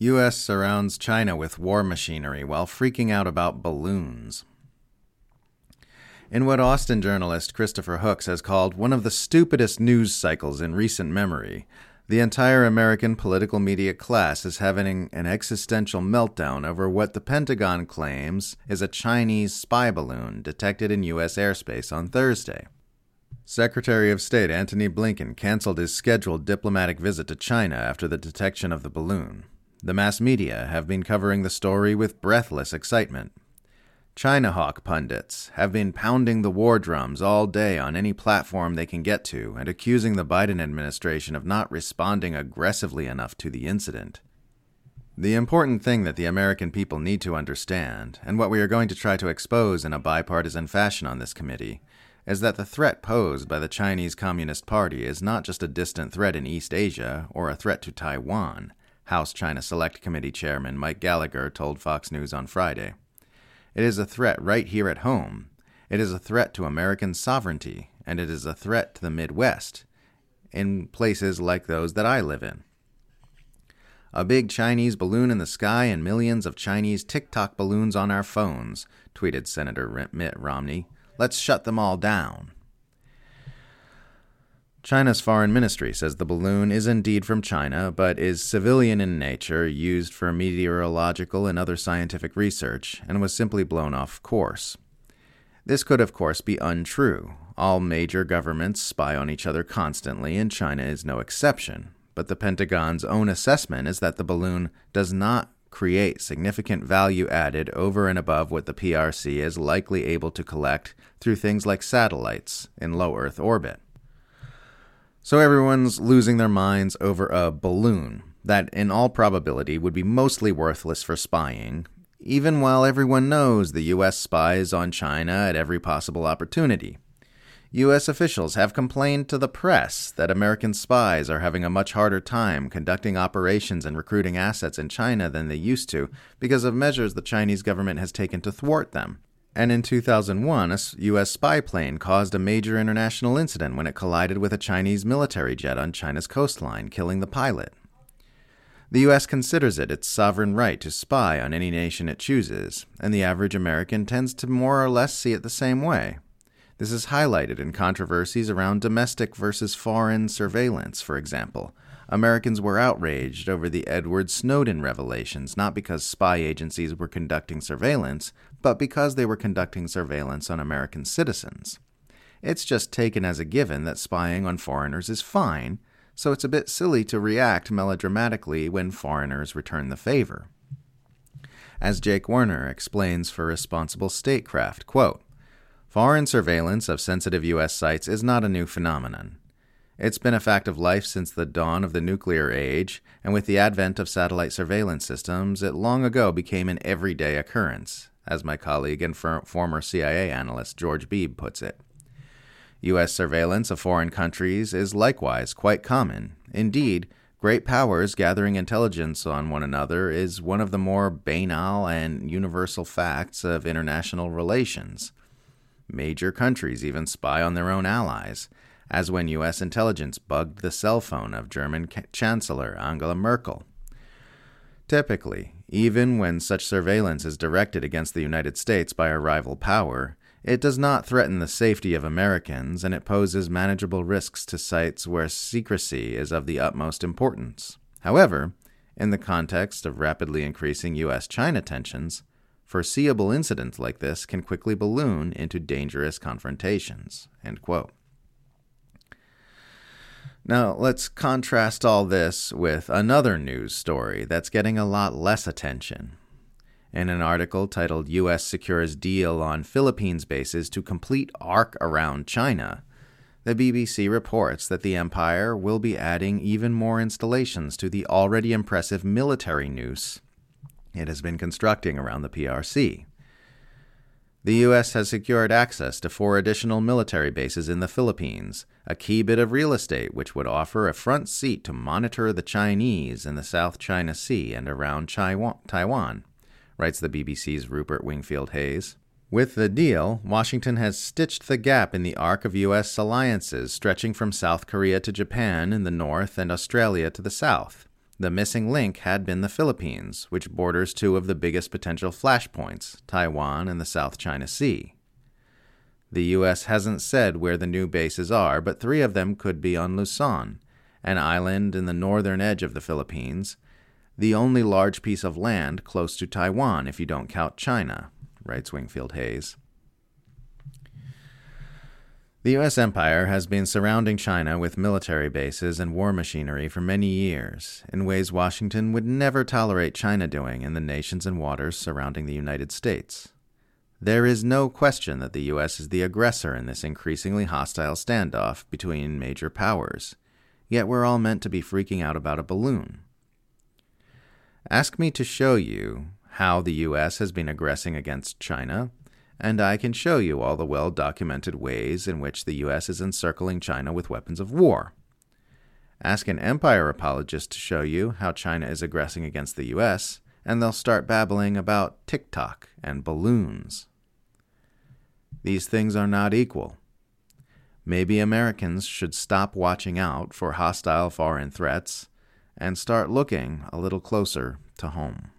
U.S. surrounds China with war machinery while freaking out about balloons. In what Austin journalist Christopher Hooks has called one of the stupidest news cycles in recent memory, the entire American political media class is having an existential meltdown over what the Pentagon claims is a Chinese spy balloon detected in U.S. airspace on Thursday. Secretary of State Antony Blinken canceled his scheduled diplomatic visit to China after the detection of the balloon. The mass media have been covering the story with breathless excitement. China hawk pundits have been pounding the war drums all day on any platform they can get to and accusing the Biden administration of not responding aggressively enough to the incident. The important thing that the American people need to understand, and what we are going to try to expose in a bipartisan fashion on this committee, is that the threat posed by the Chinese Communist Party is not just a distant threat in East Asia or a threat to Taiwan, House China Select Committee Chairman Mike Gallagher told Fox News on Friday. It is a threat right here at home. It is a threat to American sovereignty, and it is a threat to the Midwest, in places like those that I live in. A big Chinese balloon in the sky and millions of Chinese TikTok balloons on our phones, tweeted Senator Mitt Romney. Let's shut them all down. China's foreign ministry says the balloon is indeed from China, but is civilian in nature, used for meteorological and other scientific research, and was simply blown off course. This could, of course, be untrue. All major governments spy on each other constantly, and China is no exception. But the Pentagon's own assessment is that the balloon does not create significant value added over and above what the PRC is likely able to collect through things like satellites in low Earth orbit. So everyone's losing their minds over a balloon that, in all probability, would be mostly worthless for spying, even while everyone knows the U.S. spies on China at every possible opportunity. U.S. officials have complained to the press that American spies are having a much harder time conducting operations and recruiting assets in China than they used to because of measures the Chinese government has taken to thwart them. And in 2001, a U.S. spy plane caused a major international incident when it collided with a Chinese military jet on China's coastline, killing the pilot. The U.S. considers it its sovereign right to spy on any nation it chooses, and the average American tends to more or less see it the same way. This is highlighted in controversies around domestic versus foreign surveillance, for example. Americans were outraged over the Edward Snowden revelations not because spy agencies were conducting surveillance, but because they were conducting surveillance on American citizens. It's just taken as a given that spying on foreigners is fine, so it's a bit silly to react melodramatically when foreigners return the favor. As Jake Werner explains for Responsible Statecraft, quote, Foreign surveillance of sensitive U.S. sites is not a new phenomenon. It's been a fact of life since the dawn of the nuclear age, and with the advent of satellite surveillance systems, it long ago became an everyday occurrence, as my colleague and former CIA analyst George Beebe puts it. U.S. surveillance of foreign countries is likewise quite common. Indeed, great powers gathering intelligence on one another is one of the more banal and universal facts of international relations. Major countries even spy on their own allies, as when U.S. intelligence bugged the cell phone of German Chancellor Angela Merkel. Typically, even when such surveillance is directed against the United States by a rival power, it does not threaten the safety of Americans and it poses manageable risks to sites where secrecy is of the utmost importance. However, in the context of rapidly increasing U.S. China tensions, foreseeable incidents like this can quickly balloon into dangerous confrontations. Now, let's contrast all this with another news story that's getting a lot less attention. In an article titled U.S. Secures Deal on Philippines Bases to Complete Arc Around China, the BBC reports that the empire will be adding even more installations to the already impressive military noose it has been constructing around the PRC. The U.S. has secured access to four additional military bases in the Philippines, a key bit of real estate which would offer a front seat to monitor the Chinese in the South China Sea and around Taiwan, writes the BBC's Rupert Wingfield Hayes. With the deal, Washington has stitched the gap in the arc of U.S. alliances stretching from South Korea to Japan in the north and Australia to the south. The missing link had been the Philippines, which borders two of the biggest potential flashpoints, Taiwan and the South China Sea. The U.S. hasn't said where the new bases are, but three of them could be on Luzon, an island in the northern edge of the Philippines, the only large piece of land close to Taiwan if you don't count China, writes Wingfield Hayes. The U.S. empire has been surrounding China with military bases and war machinery for many years, in ways Washington would never tolerate China doing in the nations and waters surrounding the United States. There is no question that the U.S. is the aggressor in this increasingly hostile standoff between major powers, yet we're all meant to be freaking out about a balloon. Ask me to show you how the U.S. has been aggressing against China, and I can show you all the well documented ways in which the U.S. is encircling China with weapons of war. Ask an empire apologist to show you how China is aggressing against the U.S., and they'll start babbling about TikTok and balloons. These things are not equal. Maybe Americans should stop watching out for hostile foreign threats and start looking a little closer to home.